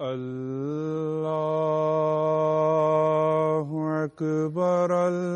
الله أكبر الله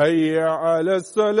حي على السلام.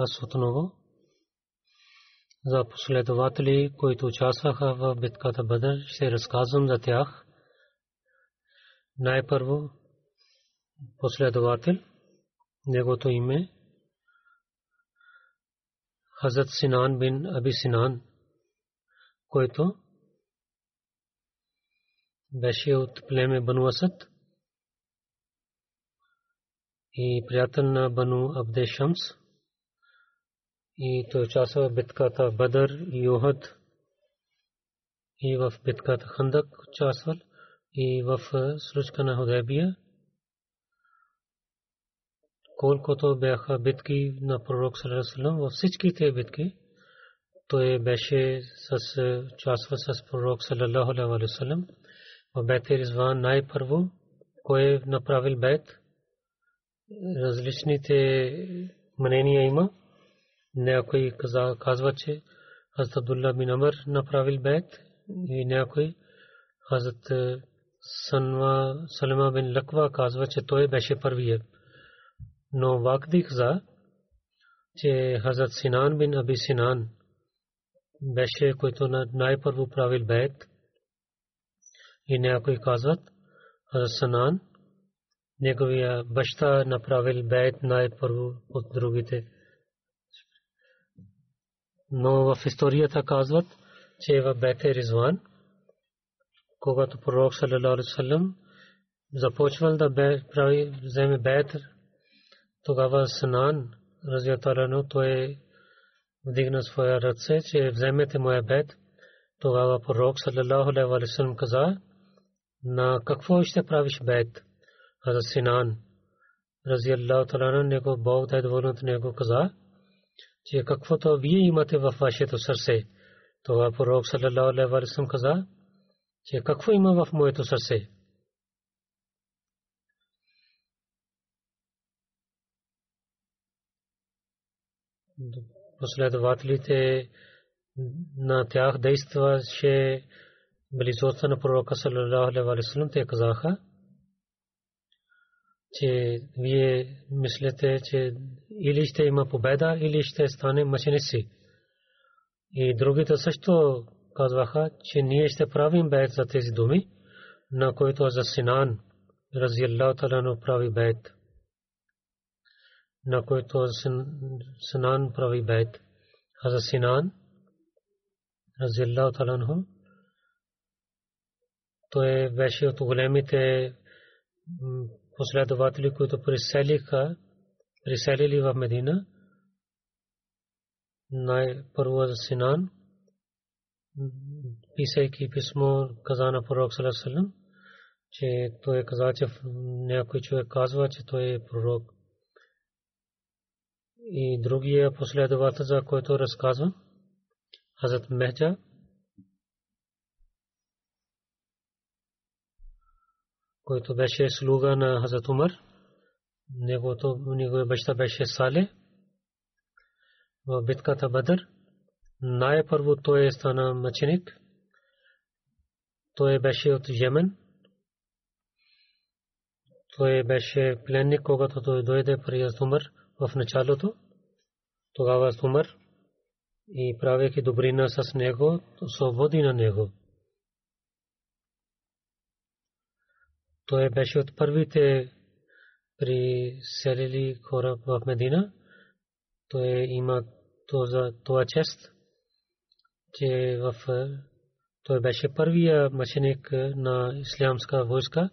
Аз отново за последователи, които участваха в битката Бадър, ще разказвам за тях. Най-първо последовател, неговото име Хазрат Синан бин Аби Синан, който беше от племе Бану Асад и приятел на Бану Абде Шамс. И той участва в битката Бадър и Охад и в битката Хандак участвал и в случка на Худайбия. Колкото бяха битки на пророк Салерасалам, във всичките битки той беше с участва с пророк Салалаху Алейхи Ваsallam. В Бет Ризван най-първо кой е направил бет различните мнения има. Някой казва, че Хазрат Абдулла бин Амр направил бет и някой Хазрат Салма бин Лаква казва, че той беше първият. Но Вакди каза, че Хазрат Синан бин Аби Синан беше, който най-първо правил бет. И някой казват, Хазрат Санан, неговия баща направил бейт най-първо от другите. Но в историята казват, че в бейт Ризван, когато пророк саллалаху че каквото вие имате във вашето сърце, това пророк саллалаху алейхи ва каза, че какво има в моето сърце. Последователите на тях действаше близостта на пророка саллалаху алейхи те казаха, че вие мислите, че или ще има победа, или ще стане мъченици. И другите също казваха, че ние ще правим бед за тези думи, на които за Синан, рази Аллаху прави бед. На който Синан прави бед. А за Синан, рази Аллаху Талану, той беше от големите последователи, които преселиха, преселили в Медина, най-първо за Синан, писайки писмо, каза на пророк Салесалем, че той е каза, че някой човек казва, че той е пророк. И другия последовател, за който разказва, Хазрат Мехджа, който беше слуга на Хазрат Умар. Неговото неговия баща беше Сале. В битката Бадър най-първо той е стана мъченик. Той беше от Йемен. Той беше пленник, когато той дойде при Умар в началото. Тогава Умар и правейки добрина с него, освободи на него. Той беше от първите приселили хора в Медина. Той има това чест, че в той беше първия мъченик на ислямска войска.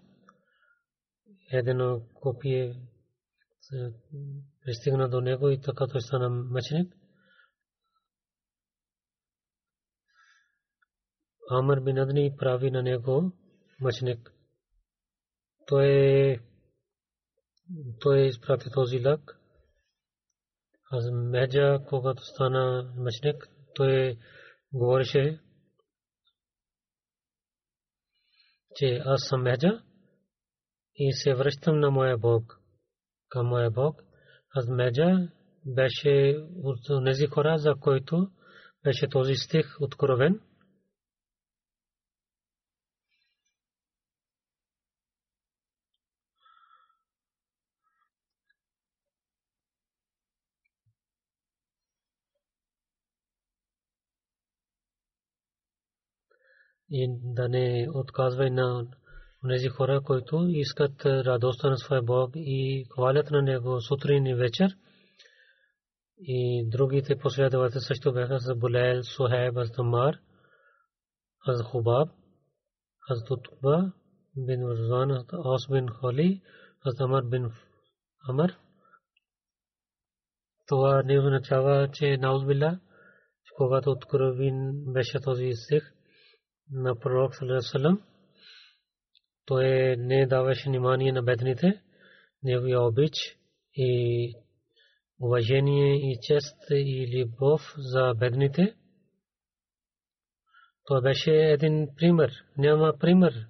Едно копие пристигна до него и така той стана мъченик. Амр бин прави на него мъченик. Той той изпрати този лак. Аз Меджа, когато стана мъченик, той говореше, че аз съм Меджа и се връщам на моя Бог, към моя Бог. Аз Меджа беше от тези хора, за който беше този стих откровен. И да не отказва на онези хора, които искат радостта на своя Бог и хвалят на Него сутрин и вечер. И другите последователи също бяха за Булел, Сухайб, Аздамар, Аз Хубаб, Аз Тутба, бин Рузан, Ос бин Холи, Аздамар бин Амар. Това не означава, че Наузбилла, когато откровен беше този стих на пророк Салlallahu той не даваше внимание на бедните, неговия обич и уважение и чест и любов за бедните. Това беше един пример. Няма пример,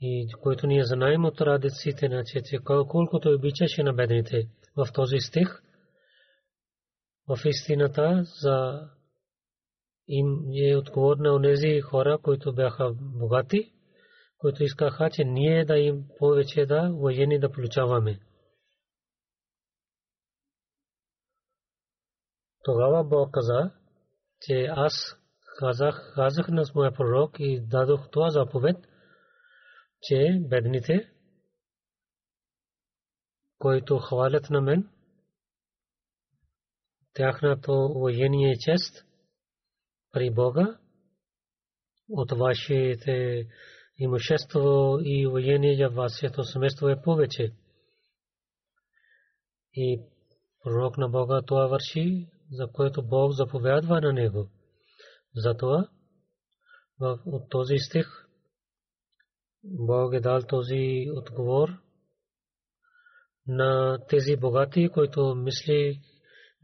и който ние знаем от традициите на че колкото обичаше на бедните в този стих, в истината за им е отговор на тези хора, които бяха богати които искаха, че ние да им повече да военни да получаваме. Тогава Бог каза, че аз казах, казах на моя пророк и дадох това заповед, че бедните, които хвалят на мен, тяхното воение чест при Бога от вашите имущество и воение за вашето семейство е повече. И пророк на Бога това върши, за което Бог заповядва на него. Затова от този стих Бог е дал този отговор на тези богати, които мисли,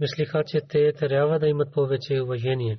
мислиха, че те трябва да имат повече уважение.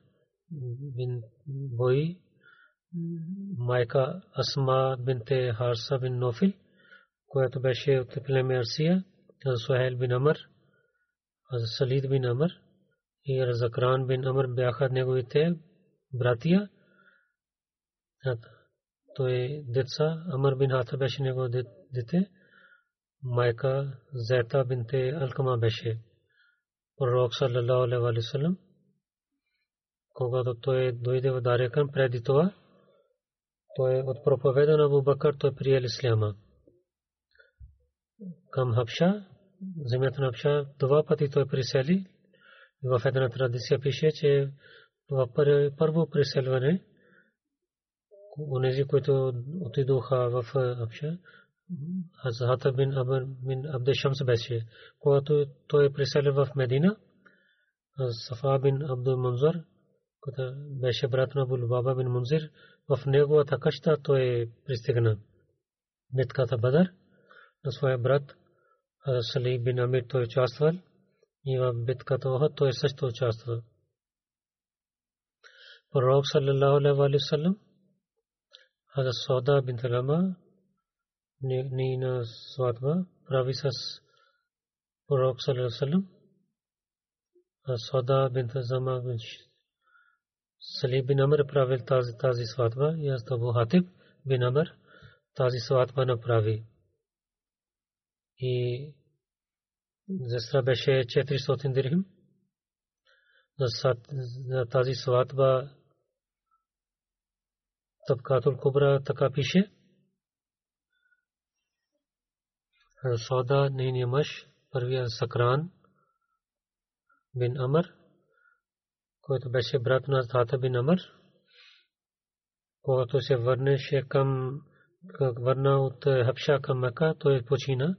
бин Бой, майка Асма бинте Харса бин Нофил, която беше от племе Арсия, Сухел бин Амр, Салид бин Амр и Разакран бин Амр бяха неговите братия. Той деца, Амр бин Хата беше негово дете, майка Зета бинте Алкама беше. Пророк саллаллаху алейхи ва саллям Когато той дойде в Дарекан преди това, той от проповеда на Абубакър той приел исляма. Към Хабша, земята на Хабша, два пъти той присели. В една традиция пише, че това първо преселване, онези, които отидоха в Хабша, Хазата бин Абде Шамс беше. Когато той преселил в Медина, Сафа бин Абдул Манзар, който беше брат на Баба бин Мунзир, в неговата къща той пристигна. Битката Бадър, на своя брат Сали бин Амир той участвал и в битката Охот той също участвал. Пророк саллаллаху алейхи ва саллям Хазрат Сауда бин Талама нейна сватба прави с пророк саллаллаху алейхи ва саллям Сауда бин Зама бин Сали бин Амр правил тази тази сватба и аз Абу Хатиб бин Амр тази сватба направи. И застра беше 400 дирхим. За тази сватба Табкатул Кубра така пише. Сауда нейния мъж, първия Сакран бин Амр, който беше брат на Тата бин Амр, когато се върнеше към върна от Хапша към Мека, той почина,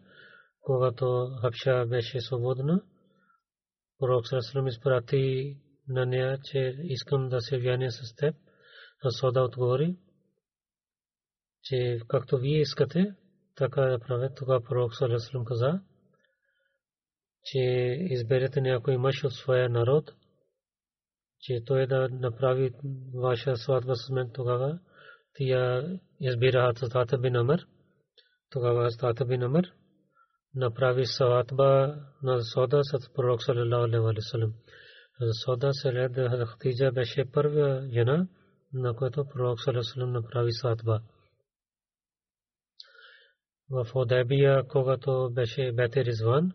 когато Хапша беше свободна. Пророк Сарасалам изпрати на нея, че искам да се вяня с теб. А Сода отговори, че както вие искате, така да правят. Тогава пророк Сарасалам каза, че изберете някой мъж от своя народ, че той да направи ваша сватба с мен тогава. Тия избира Хазрата бин Амр. Тогава Хазрата бин Амр направи сватба на Сода с пророк саллаллаху алейхи ва саллям. Сода след Хатиджа беше първа жена, на която пророк саллаллаху алейхи ва саллям направи сватба. В Одебия, когато беше Бете Ризван,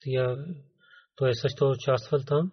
тия той също участвал там.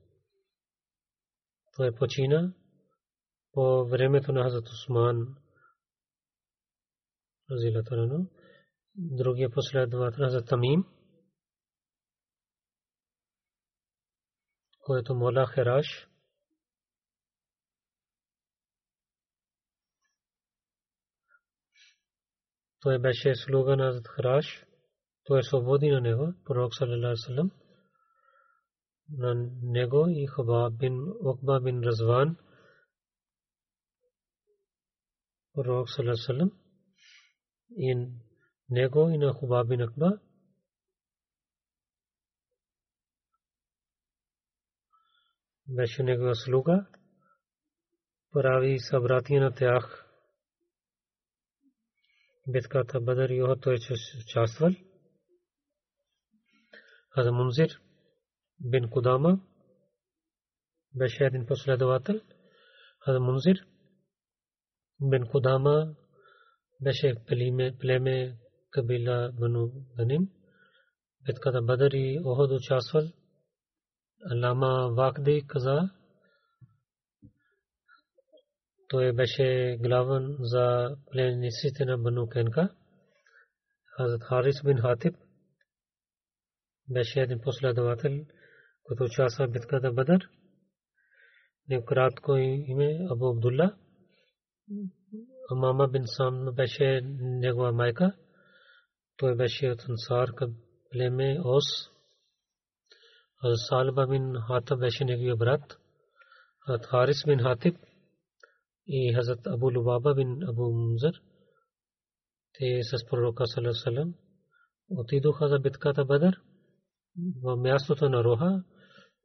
Той почина по времето на Хазрат Усман разилатарано. Другия последовател Хазрат Тамим, който Мола Хераш, той беше слуга на Хазрат Хераш, той е свободи на него, пророк саллаллаху алейhi نگوخبا بن اقبا بن رضوان روک صلی اللہ علیہ وسلم ان نیگو ان اخبا بن اقبا بیشنے کو سلوکا پراوی صبراتی نہ تیاخ بتکا تھا بدر یوہ تو چاستول حضر منظر бин Кудама беше един последовател Хаза Мунзир бин Кудама беше племе, племе кабила Бану Ганим. Битката Бадър и Оход участвал. Алама Вакди каза, той беше главен за пленниците на Бану Кенка. Хазрат Харис бин Хатиб беше един последовател, който участва в битката Бадър. Него кратко име Абу Абдулла. Мама бин Сам беше негова майка. Той беше от Ансар към племе Ос. Салба бин Хатаб беше неговия брат. Хазрат Харис бин Хатиб и Хазрат Абу Лубаба бин Абу Мунзар. Те с пророка Салам отидоха за битката Бадър в мястото на Роха.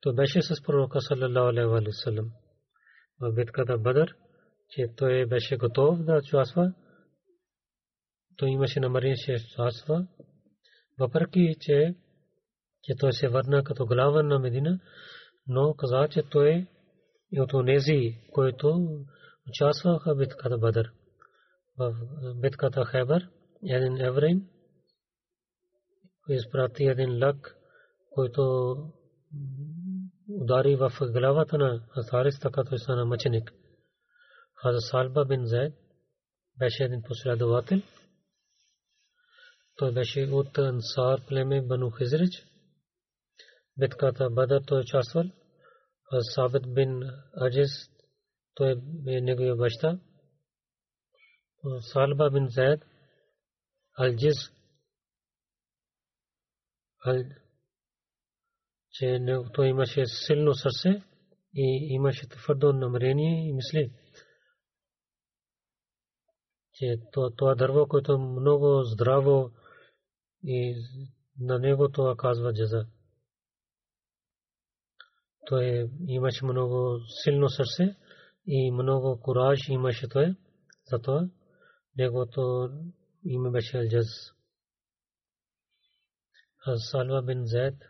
Той беше с пророка саллаллаху алейхи ва в битката Бадър че той беше готов да участва. той имаше намерение ще царства, въпреки че, че той се върна като глава на Медина, но каза, че той е от онези, които участваха в битката Бадър. В битката Хайбър, един еврейн, изпрати един лък, който удари в главата на Азарис, така той стана мъченик. Хаза Салба бин Зайд беше един последовател. Той беше от Ансар племе Бану Хизрич. Битката Бадър той участвал. Сабит бин Аджис той е неговия баща. Салба бин Зайд Алджиз че той имаше силно сърце и имаше твърдо намерение и мисли, че това дърво, което е много здраво и на него това казва джаза. Той имаше много силно сърце и много кураж имаше той. Затова неговото име беше Алджаз. Салва бин Зайд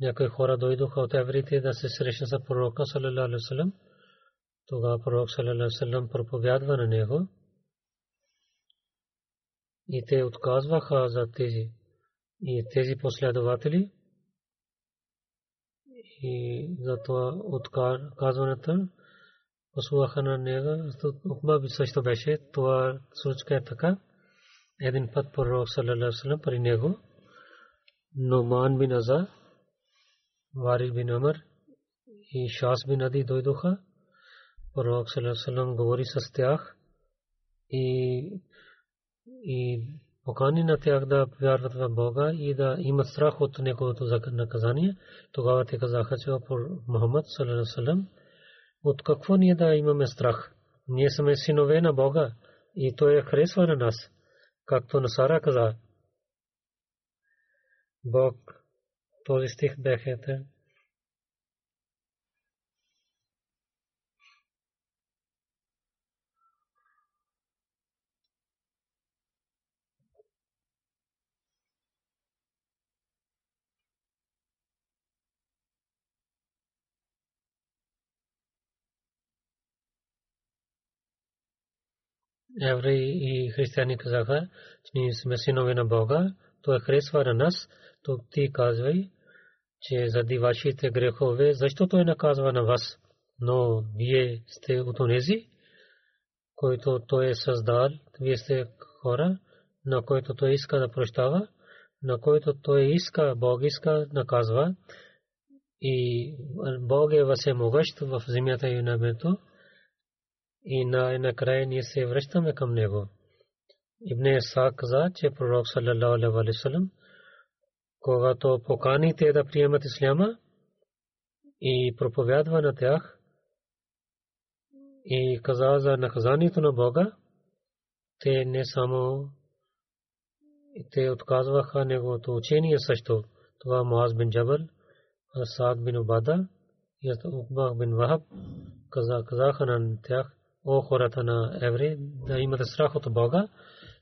някои хора дойдоха от еврите да се срещнат с пророка саллалаху алейхи васалам. Тогава пророк саллалаху алейхи васалам проповядва на него. И те отказваха за тези и тези последователи. И за това отказването послуха на него. Ухма би също беше. Това случка е така. Един път пророк саллалаху алейхи васалам при него. Номан бин Аза Варил бин Амр и Шас бин Ади дойдоха. Пророк салам говори с тях и, и покани на тях да вярват в Бога и да имат страх от неговото наказание. Тогава те казаха, че Мухаммад салам от какво ние да имаме страх? Ние сме синове на Бога и той е харесва на нас, както Насара каза. Бог този стих бяхете. евреи и християни казаха, че ние сме синове на Бога, той харесва на нас, то ти казвай, че заради вашите грехове, защо той наказва на вас? Но вие сте от онези, който той е създал, вие сте хора, на който той иска да прощава, на който той иска, Бог иска наказва. И Бог е въземогъщ в земята и небето. И накрая ние се връщаме към него. Ибн Иса каза, че пророк саллалаху алейхи когато покани те да приемат исляма и проповядва на тях и каза за наказанието на Бога, те не само те отказваха неговото учение също. Това Муаз бин Джабал, Саад бин Убада и Укбах бин Вахаб казаха на тях, о хората на евреи, да имате страх от Бога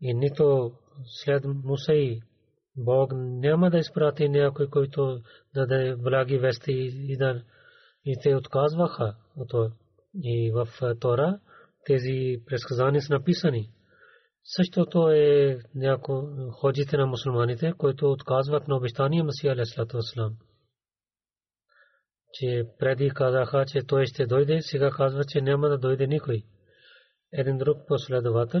и нито след Муса и Бог няма да изпрати някой, който да даде благи вести и да и те отказваха от И в Тора тези предсказания са написани, Същото е някои ходжите на мусулманите, които отказват на обещания Масия Алейхиссалату Вассалам. Че преди казаха, че той ще дойде, сега казва, че няма да дойде никой. Един друг последовател,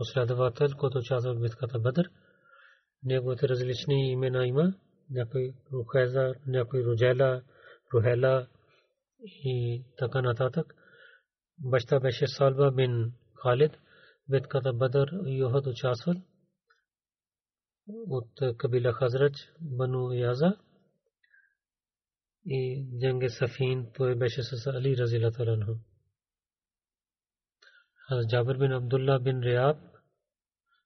последовател, който участва в битката Бадр. Неговите различни имена има. Някой Рухайза, някой Руджела, Рухела и така нататък баща беше Салба бин Халид, битката Бадър и Охот участвал от кабила Хазрач, Бану Яза и Джанге Сафин, той беше с Али Разила Таранху. Джабир бин Абдулла бин Риаб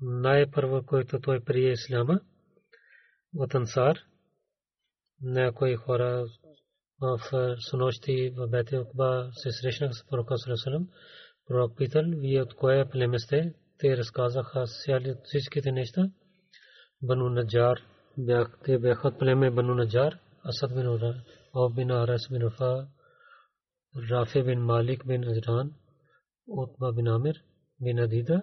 най-първо, който той прие Исляма от Ансар. Някои хора в снощи в Бете Окба се срещнах с пророка Салесалам. Пророк питал, вие от кое племе сте? Те разказаха всичките неща. Бану Наджар бях, те бяха от племе Бану Наджар, Асад бин Ура, Ов бин Арас бин Уфа, Рафе бин Малик бин Азран, Утба бин Амир бин Адида,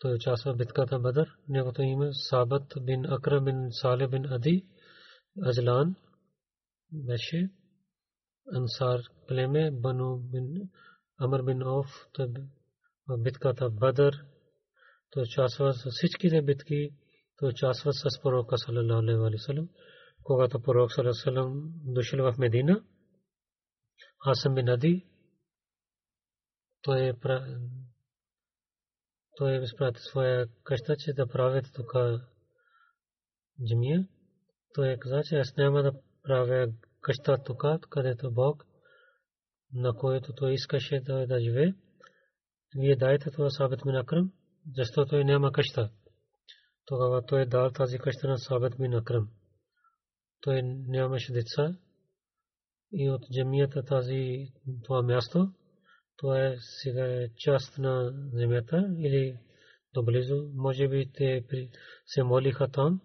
تو چاسواں بتکا تھا بدر نعمتیم ثابت بن اکرم بن صالح بن ادی اجلان ویش انصار قلعے میں بنو بن امر بن اوف تو بتکا تھا بدر۔ تو چاسواں سچکی تھے بتکی تو چاسواں سس پروک صلی اللہ علیہ وآلہ وسلم کوگا تو پروک صلی اللہ علیہ وسلم دشل وف مدینہ۔ حاسم بن ادی تو یہ той е изпрати своя къща, че да правят тук джамия. Той е каза, че аз няма да правя къща тук, където Бог, на който той искаше да, да живее. Вие дайте това Сабет мин Акрам, защото той няма къща. Тогава той дал тази къща на Сабет мин Акрам. Той нямаше деца и от джамията тази това място, това е сега част на земята или доблизо. Може би те се молиха там,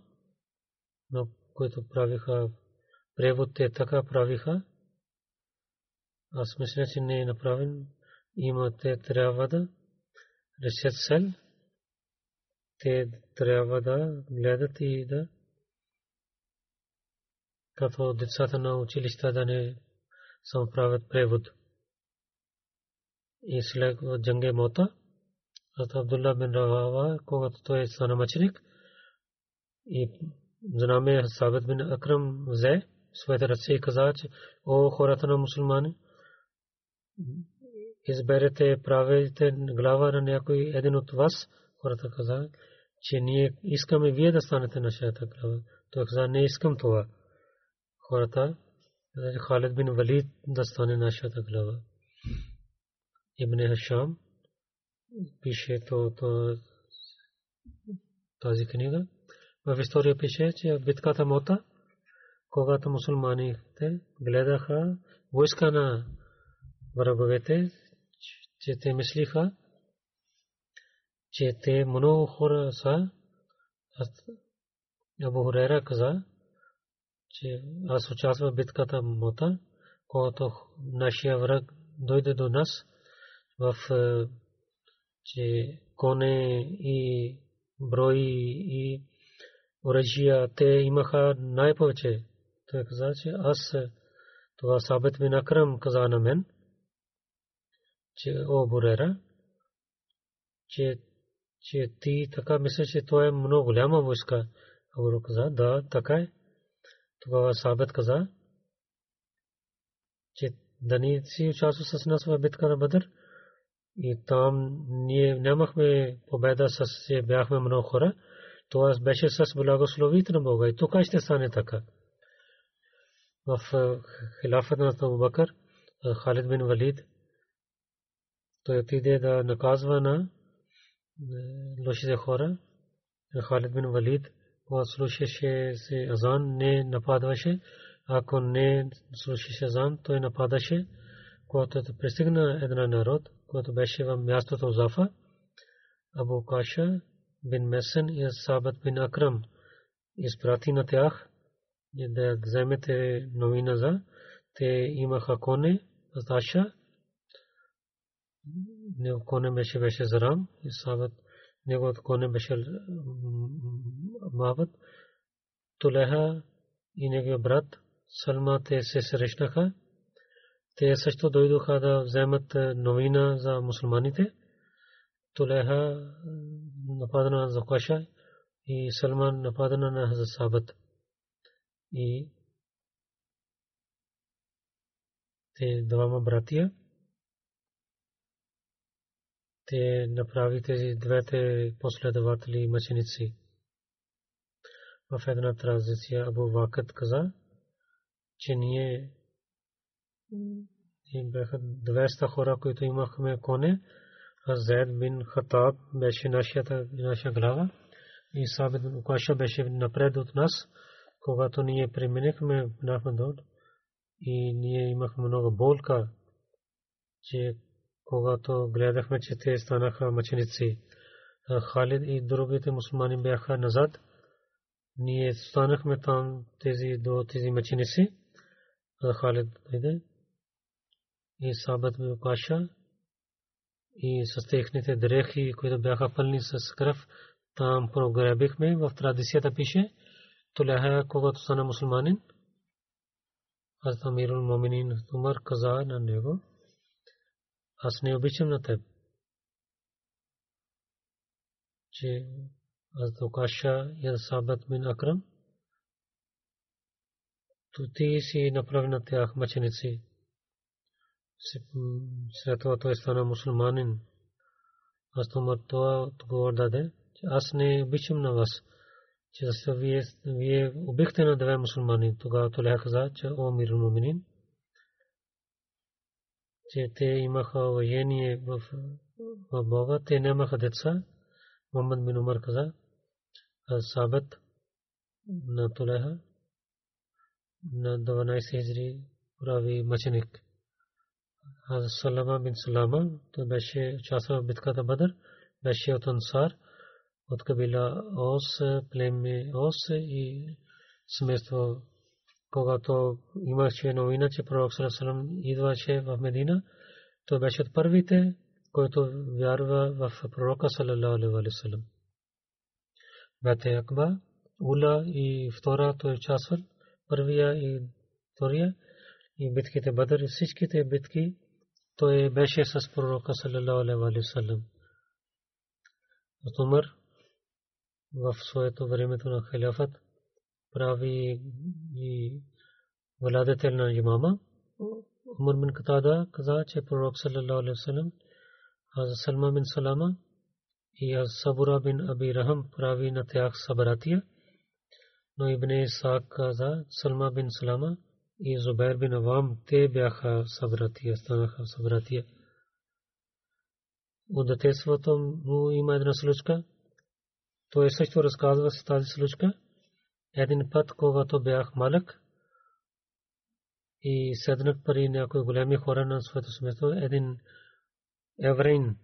но които правиха превод те така правиха. Аз мисля, че не е направен. Има те трябва да решат сел. Те трябва да гледат и да като децата на училища да не само правят превод. И след джанге мота, Хазрат Абдулла бин Равава, когато той стана мъченик, и знаме Сабит бин Акрам взе своите ръце и каза, че о хората на мусулмани, изберете правите глава на някой един от вас, хората каза, че ние искаме вие да станете нашата глава. Той каза, не искам това. Хората, Халид бин Валид да стане нашата глава. Ибн Хашам пише то, то, тази книга. В история пише, че битката Мота, когато мусулманите гледаха войска на враговете, че те мислиха, че те много хора са. Абу Хурера каза, че аз участвах в битката Мота, когато нашия враг дойде до нас в че коне и брои и оръжия, те имаха най-повече. Той каза, че аз това Сабет бин Акрам каза на мен, че о Бурера, че, че ти така мислиш, че това е много голяма войска. Абу каза, да, така е. Тогава Сабет каза, че да ни си участва с нас в битка на Бадър. И там ние нямахме победа с че бяхме много хора. Това беше с благословите на Бога. И тук ще стане така. В хилафът на Абу Бакър, Халид бин Валид, той отиде да наказва на лошите хора. Халид бин Валид, когато слушаше се азан, не нападваше. Ако не слушаше азан, той нападаше. Когато пристигна един народ, който беше в мястото Зафа, Абу Каша бин Месен и Сабат бин Акрам изпрати на тях да вземете новина за. Те имаха коне, Аша, него коне беше беше Зарам и Сабат, неговото коне беше Мават, Тулеха и неговия брат Салма те се срещнаха те също дойдоха да вземат новина за мусулманите. Тулеха нападна на Закаша и Салман нападна на Хазрат Сабат. И те двама братия. Те направи тези двете последователи мъченици. В една транзиция Абу Вакът каза, че ние и бяха 200 хора, които имахме коне. Зайд бин Хатаб беше нашата, наша глава. И Сабит бин Укаша беше напред от нас. Когато ние преминахме на Ахмадод и ние имахме много болка, че когато гледахме, че те станаха мъченици. Халид и другите мусулмани бяха назад. Ние станахме там тези до тези мъченици. Халид дойде и Сабът бил Паша и с техните дрехи, които бяха пълни с кръв, там прогребихме. В традицията пише, Туляха, когато стана мусулманин, аз Амирул Моминин Умар каза на него, аз не обичам на теб, че аз Докаша и Сабът бин Акрам, то ти си направи на тях мъченици След това той стана мусулманин. Аз Умар това отговор даде, че аз не обичам на вас, че защо вие, вие убихте на две мусулмани. Тогава той каза, че о мир муминин, че те имаха воение в, в Бога, те нямаха деца. Мухаммад бин Умар каза, Сабет на Тулеха на 12 хижри прави мъченик. Салама бин Салама, той беше участвал в битката Бадър, беше от Ансар, от кабила Ос, племе Ос и семейство. Когато имаше новина, че пророк Салам идваше в Медина, той беше от първите, който вярва в пророка Салалалаху алейхи. Бете Акба, Ула и втора той участвал, първия и втория и битките Бадър всичките битки той беше с пророка саллалаху алейхи ва саллям. Умар в своето времето на халифат прави и владетел на имама. Умар бин Катада каза, че пророк саллалаху алейхи ва саллям аз Салма бин Салама и аз Сабура бин Аби Рахам прави на тях събратия. Но Ибн Исаак каза Салма бин Салама И Зубайр бин Авам, те бяха събратия, станаха събратия. От детеството му има една случка. Той също разказва с тази случка. Един път, когато бях малък и седнах пари някои големи хора на своето семейство, един еврейн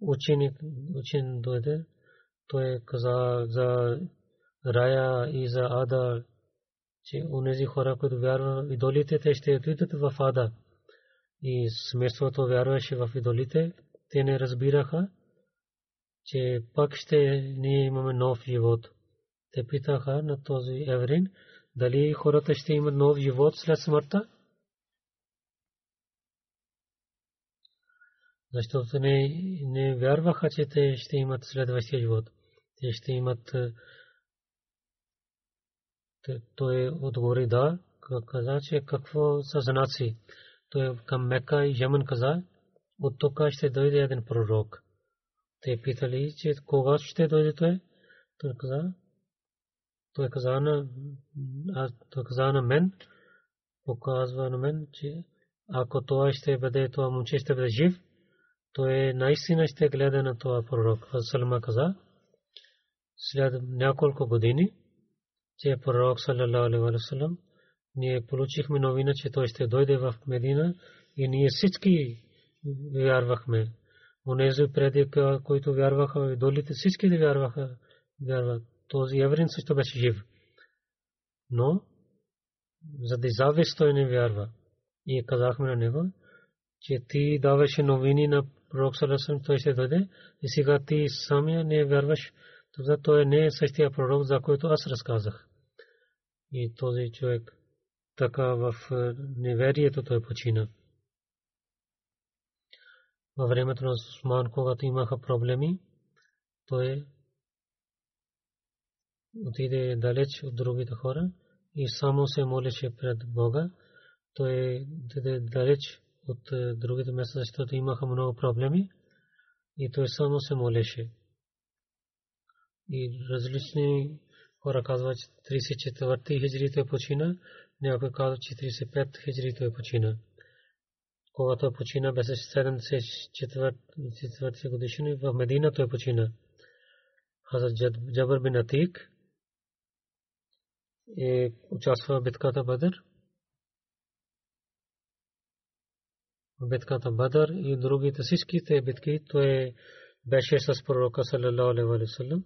ученик, учен дойде, той каза за рая и за ада, че унези хора, които вярват в идолите, те ще отидат в ада. И семейството вярваше в идолите, те не разбираха, че пак ще ние имаме нов живот. Те питаха на този еврин, дали хората ще имат нов живот след смъртта. Защото не, не вярваха, че те ще имат следващия живот. Те ще имат. Той отговори да, каза, че какво са знаци. Той към Мека и Ямен каза, от тук ще дойде един пророк. Те питали, че кога ще дойде той? Той каза, той каза на, той каза на мен, показва на мен, че ако това ще бъде, това момче ще бъде жив, той наистина ще гледа на това пророк. Салма каза, след няколко години, че пророк саллалаху алейхи ва саллям, ние получихме новина, че той ще дойде в Медина и ние всички вярвахме. Онези преди, които вярваха, идолите всички да вярваха, вярват. Този еврин също беше жив. Но, за да завист той не вярва. И казахме на него, че ти даваше новини на пророк Салесъм, той ще дойде и сега ти самия не вярваш, тогава той не е същия пророк, за който аз разказах. И този човек така в е, неверието той почина. Във времето на Осман, когато имаха проблеми, той отиде далеч от другите хора и само се молеше пред Бога. Той отиде далеч от е, другите места, защото имаха много проблеми и той само се молеше. И различни хора казват, че 34 хиджри той почина, някой казва, че 35 хиджри той почина. Когато почина, беше 74 годишни, в Медина той почина. Хазрат Джабър бин Атик е участва в битката Бадър. битката Бадър и другите всичките битки, той беше с пророка саллалаху алейхи ва саллям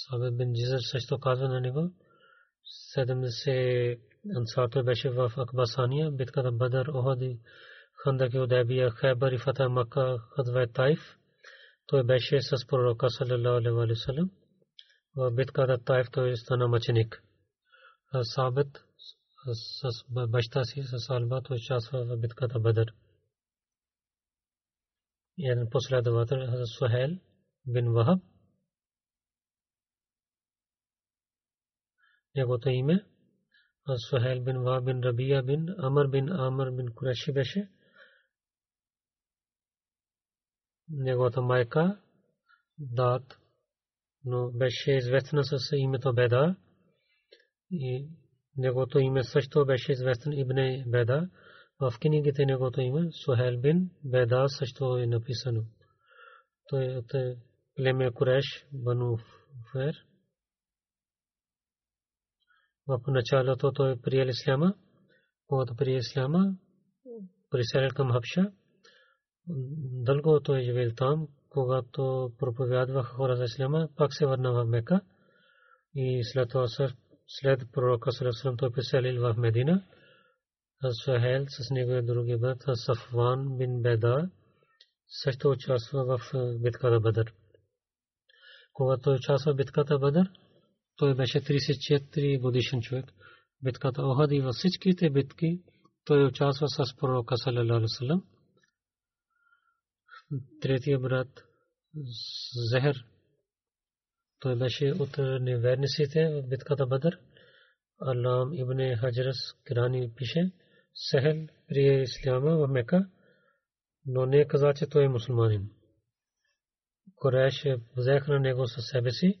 Сабат бин Джизър също казва на него. 70 ансар беше в Акбасания, битката Бадър, Охади, Хандак Удайбия, Хайбар и Фата Макка, Хадва Тайф. Той беше с пророка саллалаху алейхи ва саллям. В битката Тайф той стана мъченик. Сабат с баща си, с Алба, той участва в битката Бадър. Един последовател, Сухел бин Вахаб, неговото име. А Сухел бин Ва бин Рабия бин Амр бин Амр бин Куреши беше. Неговата майка Дат, но беше известна с името Беда. И неговото име също беше известен Ибне Беда. В книгите неговото име Сухел бин Беда също е написано. Той е от племе Куреш, Бану Фер. В началото той приел исляма, когато приел исляма, приселил към Хабша. Дълго той живел там, когато проповядваха хора за исляма, пак се върна в Мека и след това след пророка Салесалам той приселил в Медина. Сахел с него и други брат Сафван бин Беда също участва в битката Бадър. Когато участва в битката Бадър, той беше 34 годишен човек. Битката Охад и във всичките битки той участва с пророка салалалаху салам. Третия брат Зехер той беше от неверниците в битката Бадър. Алам ибн Хаджрас Кирани пише, Сехел прие исляма в Мека, но не каза, че той е мусулманин. Кореш взеха на него със себе си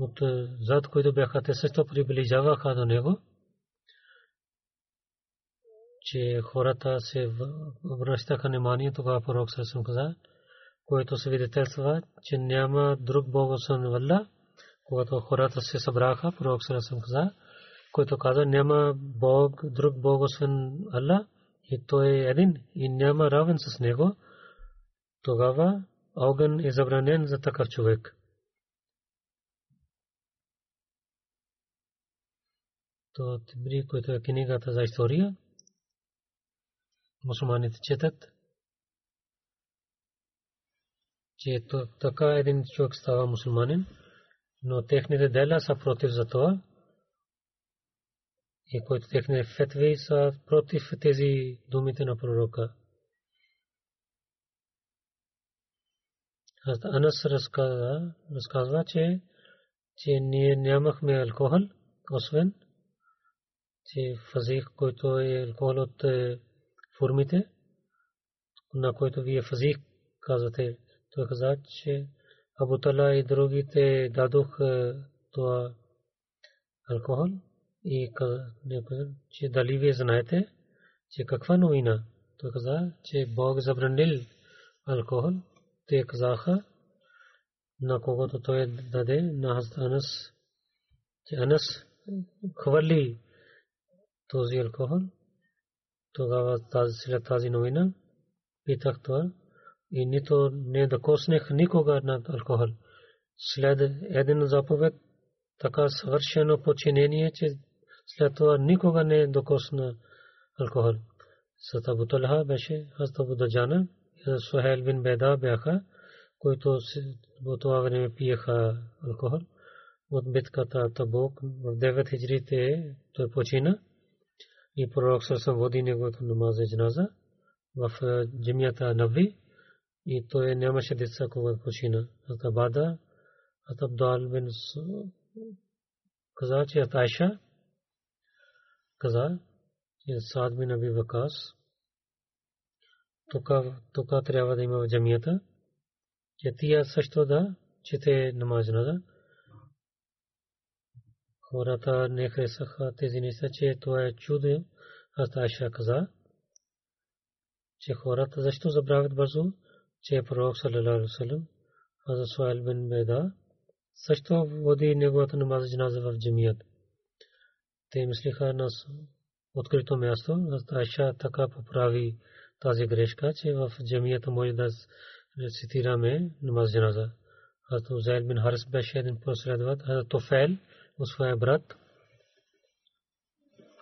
от зад които бяха, те също приближаваха до него, че хората се връщаха внимание, тогава пророк Сърсъм каза, което свидетелства, че няма друг Бог освен Аллах. Когато хората се събраха, пророк Сърсъм каза, който каза, няма Бог, друг Бог освен Аллах, и той е един, и няма равен с него, тогава огън е забранен за такъв човек. То Тибри, който е книгата за история, мусулманите четат, че така един човек става мусулманин, но техните дела са против за това, и които техните фетви са против тези думите на пророка. Анас разказва, че, че ние нямахме алкохол, освен че фазих, който е алкохол от формите, на който вие фазих казвате, той каза, че Абу Тала и другите дадох това алкохол и каза, че дали вие знаете, че каква новина? Той каза, че Бог забранил алкохол. Те казаха, на когото той даде, на Анас, че Анас хвали този алкохол. Тогава тази след тази новина питах това и нито не докоснех никога на алкохол. След един заповед така съвършено подчинение, че след това никога не докосна алкохол. Сата Буталха беше Хазта Даджана, Сухел бин Беда бяха, които в това време пиеха алкохол. От битката Табук в 9 хиджрите той почина и пророк Сърсъм води неговото намаз и джаназа в джемията Нави и той нямаше деца, когато почина. Ата Бада, Ата Абдал бин каза, че Атайша каза, че Саад бин Аби Вакас тук трябва да има в джамията, че тия също да чете намаз наза хората не харесаха тези неща, че това е чудо, Хазрат Айша каза, че хората защо забравят бързо, че пророк саллалаху алейхи васалам Хазрат Суайл бин Беда също води неговата намаз джаназа в джамият. Те мислиха на открито място, Хазрат Айша така поправи тази грешка, че в джамията може да рецитираме намаз джаназа. Хазрат Узайл бин Харис беше един последовател, Хазрат Тофел, своя брат,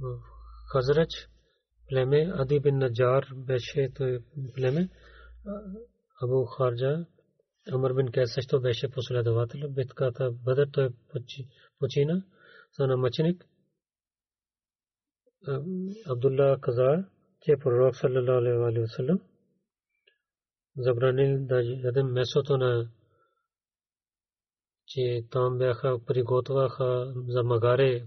ва саллям. Хазрач племе Ади бин Наджар беше той племе Абу Харджа Амр бин Кайс също беше последовател битката Бадър той почина за мъченик Абдулла каза че пророк саллалаху алейхи ва саллям забранил да ядем месото на че там бяха приготвяха за магаре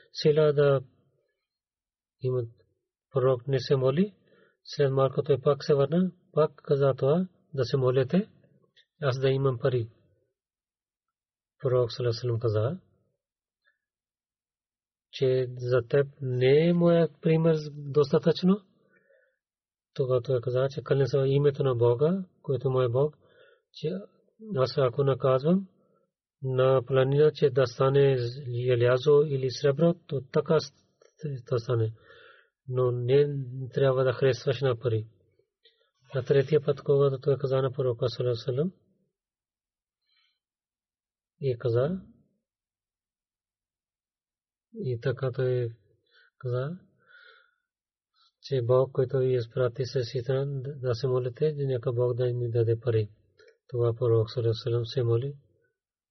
сила да имат пророк не се моли. След малко той пак се върна, пак каза това, да се молите, аз да имам пари. Пророк Салесалам каза, че за теб не е моя пример достатъчно. Тогава той каза, че кълне името на Бога, което му е Бог, че аз ако наказвам, на планина, че да стане желязо или сребро, то така да стане. Но не трябва да харесваш на пари. На третия път, когато той каза на пророка Салам, и каза, и така той каза, че Бог, който ви изпрати се ситан, да се молите, нека Бог да ни даде пари. Това пророк Салам се моли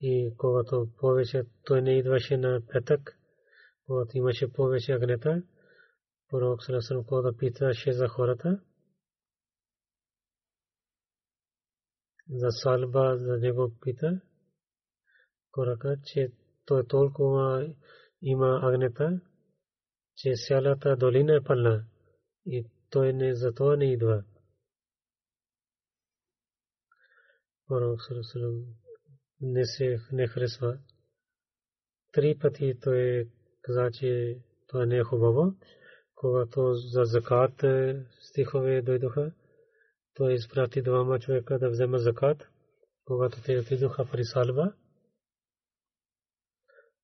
и когато повече той не идваше на петък, когато имаше повече агнета, пророк Салесалам когато питаше за хората, за салба, за него пита, корака, че той толкова има агнета, че цялата долина е пълна и той не за това не идва. Пророк Салесалам не се не харесва. Три пъти той каза, че това не е хубаво. когато за закат стихове дойдоха, той изпрати двама човека да взема закат, когато те отидоха при Салба.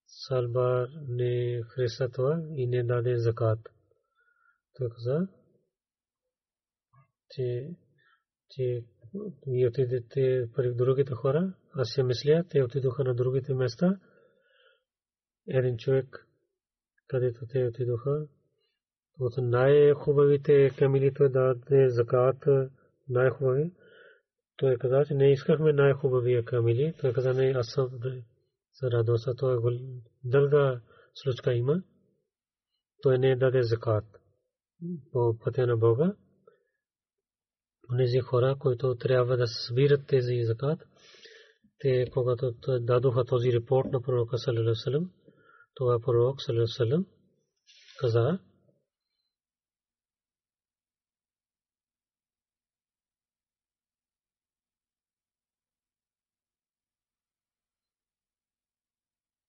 Салба не хареса това и не даде закат. Той каза, че, че вие отидете при другите хора. Аз си мисля, те отидоха на другите места. Един човек, където те отидоха, от най-хубавите камили той даде закат най-хубави. Той каза, че не искахме най-хубавия камили. Той каза, не, аз съм се радоса. Той дълга случка има. Той не даде закат по пътя на Бога. Онези хора, които трябва да събират тези закат, те когато дадоха този репорт на пророка Салалалалалалам, това пророк Салалалалалам каза,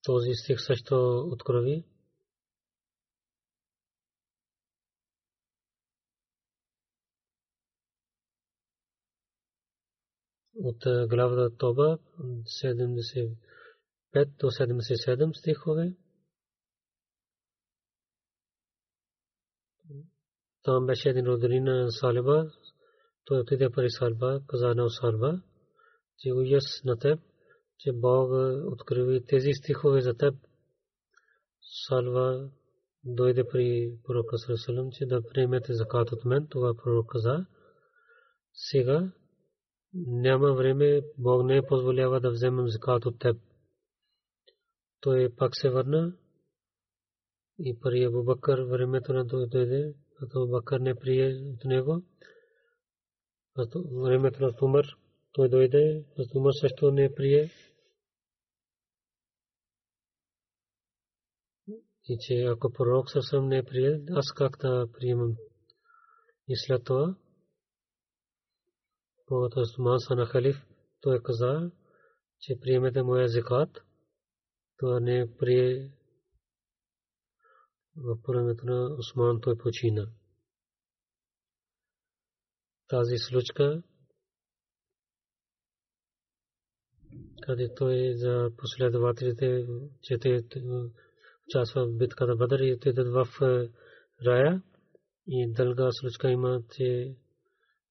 този стих също открови. От главата Тоба 75 до 77 стихове. Там беше един родолин Салиба. Той отиде при Салба, каза на Салба, че уяс на теб че Бог откриви тези стихове за теб. Салва дойде при пророка Сарасалам, че да приемете закат от мен. Това пророк каза. Сега няма време, Бог не позволява да вземем закат от теб. Той пак се върна и при Абу Бакър времето на дойде, Абу Бакър не прие от него. Времето на Умар той дойде, Умар също не прие. и че ако пророк съвсем не прие, аз как да приемам. И след това, когато Осман стана халиф, той каза, че приемете моя зикат, това не прие в времето на Осман той почина. Тази случка, къде той за последователите, че те участва в битката Бадър и отидат в рая. И дълга случка има, че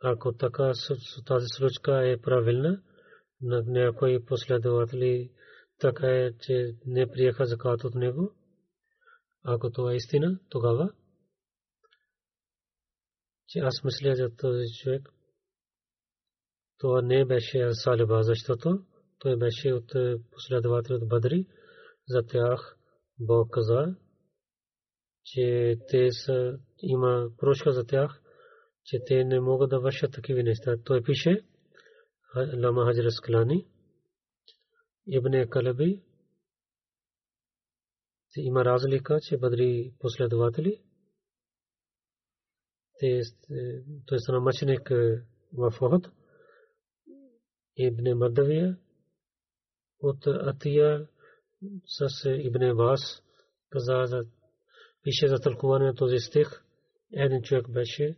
ако така тази случка е правилна, на някои последователи така е, че не приеха закат от него, ако това е истина, тогава, че аз мисля за този човек, това не беше Салиба, защото той беше от последователи от Бадри, за тях Бог каза, че те са, има прошка за тях, че те не могат да вършат такива неща. Той пише, Лама Хаджар Склани, Ибн Калаби, има разлика, че бъдри последователи, те, той са намъченик в Охот, Ибн Мадавия, от Атия с Ибн Вас, каза за пише за тълкуване на този стих. Един човек беше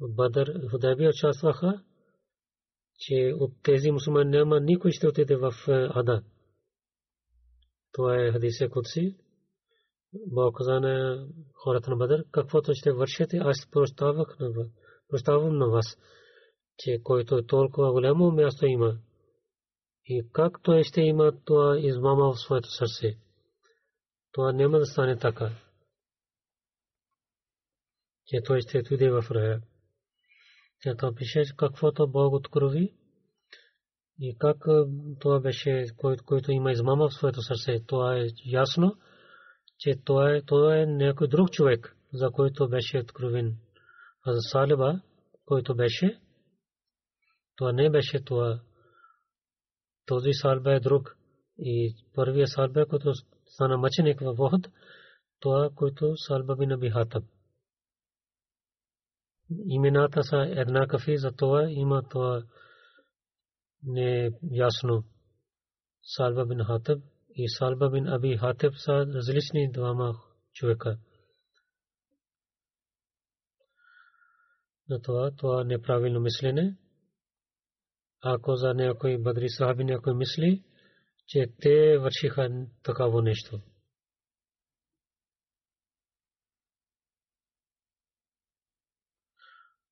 Бадър, Худайби участваха, че от тези мусулмани няма никой ще отиде в Ада. Това е хадисе Кудси. Бог каза на хората на Бадър, каквото ще вършите, аз прощавах на вас. Прощавам на вас, че който е толкова голямо място има. И как той ще има това измама в своето сърце. Това няма да стане така. Че той ще отиде в рая. Тя пише, каквото Бог открови, и как това беше, който има измама в своето сърце. Това е ясно, че това е, това е някой друг човек, за който беше откровен. А за Салиба, който беше, това не беше това. Този Салба е друг. И първия Салба, който стана мъченик във Вохд, това, който Салба би Хатаб. Имената са еднакви, за това има това не е ясно. Салба бин Хатаб и Салба бин Аби Хатаб са различни двама човека. На това, това неправилно мислене. Ако за някой бадри сахаби някой мисли, че те вършиха такаво нещо.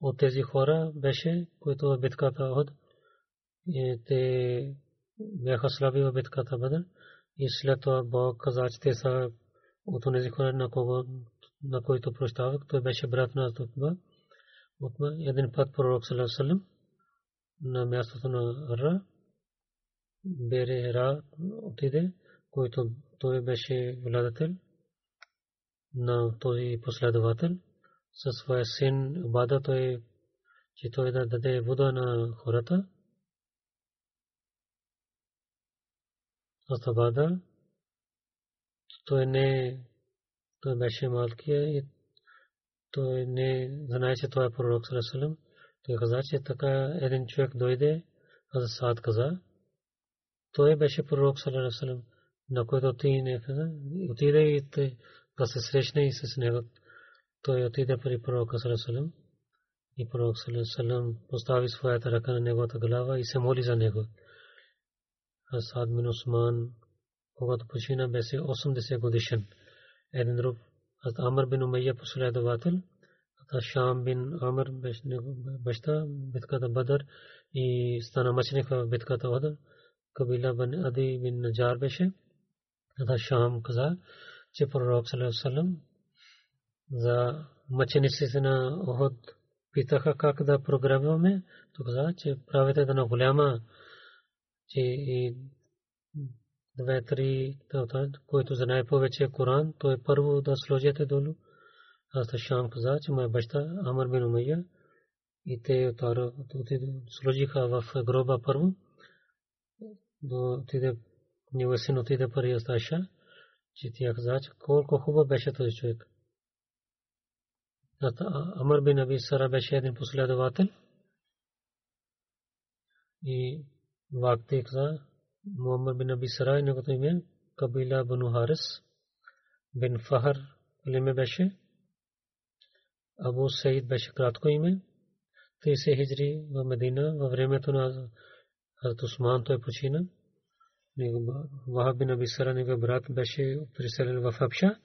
от тези хора беше, които в битката Охд, те бяха слаби в битката Бадр и след това Бог каза, че те са от тези хора, на, кого, на които прощавах. Той беше брат на Тутба. Един път пророк Салам на мястото на Ра, Бере Ра отиде, който той беше владател на този последовател със своя син Бада той, че той да даде вода на хората. Аз Бада той не той беше малкия и той не знае, че той е пророк Салесалем. Той каза, че така един човек дойде, аз Саад каза. Той беше пророк Салесалем, на който ти не каза. Отиде и да се срещне и с него той отиде при пророка Салесалем и пророк Салесалем постави своята ръка на неговата глава и се моли за него. Асад бин Усман, когато почина, беше 80 годишен. Един друг, Амр бин Умайя последовател, Шам бин Амр беше баща битката Бадър и стана мъченик в битката Бадър. Кабила бин Ади бин Наджар беше. Шам каза, че пророк Салесалем за мъчениците на Охот питаха как да програмираме. То каза, че правите да на голяма, че и две-три, който знае повече Коран, то е първо да сложите долу. Аз Шам каза, че моя баща Амар бин Умайя и те сложиха в гроба първо. Отиде, него син отиде пари Асташа, че тя каза, че колко хубав беше този човек. Амр бин Аби Сара беше един последовател и вакти каза Муаммад бин Аби Сара и неговото име Кабила Бану Харис бин Фахар име беше Абу Саид беше кратко име 30 хиджри в Медина във времето на Хазрат Усман той почина Вахаб бин Аби Сара негов брат беше приселен в Хабша двама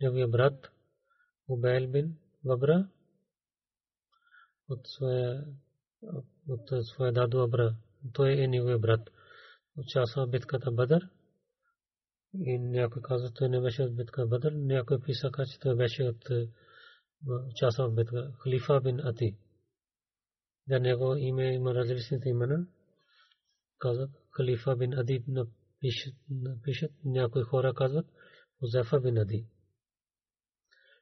неговия брат Убайл бин Вабра от своя от своя дадо Абра. Той е неговия брат. Участва в битката Бадър. И някой казва, той не беше от битка Бадър, някой писаха, че той беше от участвал в битка Халифа бин Ати. За него име има различните имена. Казват Халифа бин Ади напишат, някои хора казват Узефа бин Ади.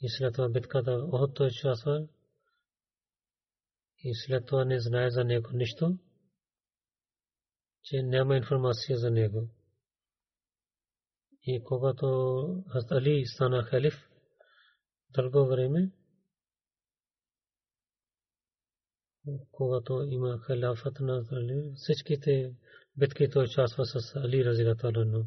и след това битката Охот той участва и след това не знае за него нищо, че няма информация за него. И когато Али стана халиф, дълго време, когато има халафът на Али, всичките битки той участва с Али Разилаталано.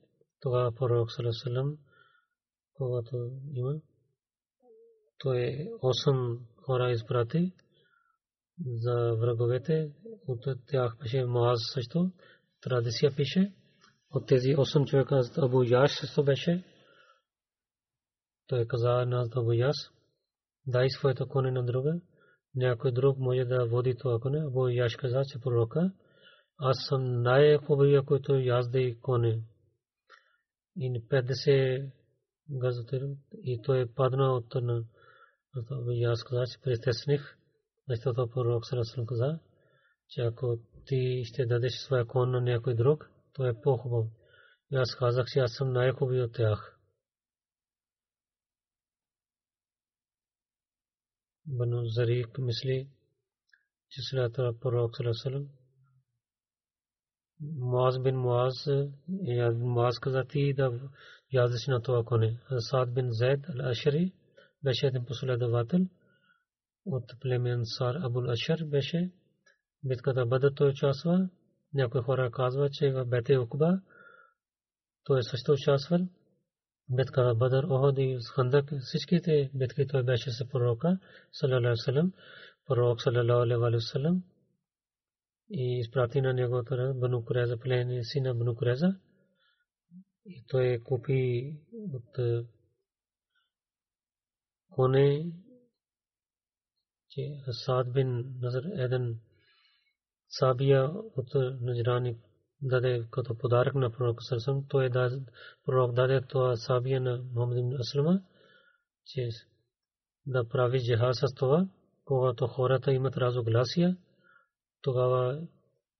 Тогава пророк Салесалам, когато има, той 8 хора изпрати за враговете. От тях беше Моаз също. Традиция пише. От тези 8 човека Абу Яш също беше той каза на Абу Яс, дай своето коне на друга, някой друг може да води това коне. Абу Яш каза, че пророка, аз съм най-хубавия, който язде коне. И 50 газотер, и той паднал от на Абу Яс каза, че притесних, защото пророк Сарасалам каза, че ако ти ще дадеш своя кон на някой друг, то е по-хубаво. И аз казах, че аз съм най-хубави от тях. Бану Зарик мисли, че след пророк Салесалам Муаз бин Муаз Муаз каза ти да яздиш на това коне. Сад бин Зайд ал-Ашари беше един последовател от племе Ансар Абул Ашар беше битката Бадър той участва. Някои хора казва, че в Бете Укба той също участвал. битката Бадър, Оход и Хандак, всичките битки той беше с пророка, салалаху салам, пророк салалаху алейхи вассалам И изпрати на него Бану Куреза, племе сина Бану Куреза. И той купи от коне, че Асад бин Назар Еден Сабия от Наджрани даде като подарък на пророк Сърсъм. Той пророк даде това сабия на Мухаммад Аслама, че да прави джихад с това, когато хората имат разогласия, тогава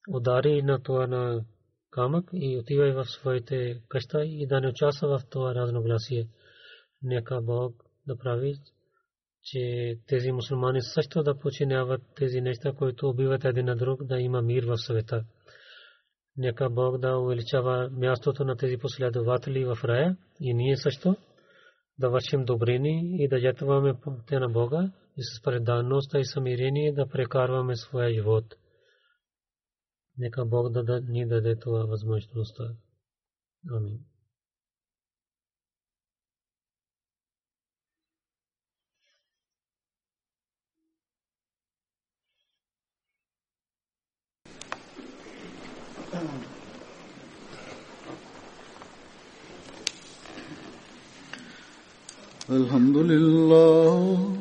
удари на това на камък и отива в своите къща и да не участва в това разногласие. Нека Бог да прави, че тези мусулмани също да починяват тези неща, които убиват един на друг, да има мир в света. Нека Бог да увеличава мястото на тези последователи в рая и ние също да вършим добрини и да ятваме пътя на Бога и с преданност и самирение да прекарваме своя живот. Нека Бог даде, ни даде това възможността. Амин. الحمد لله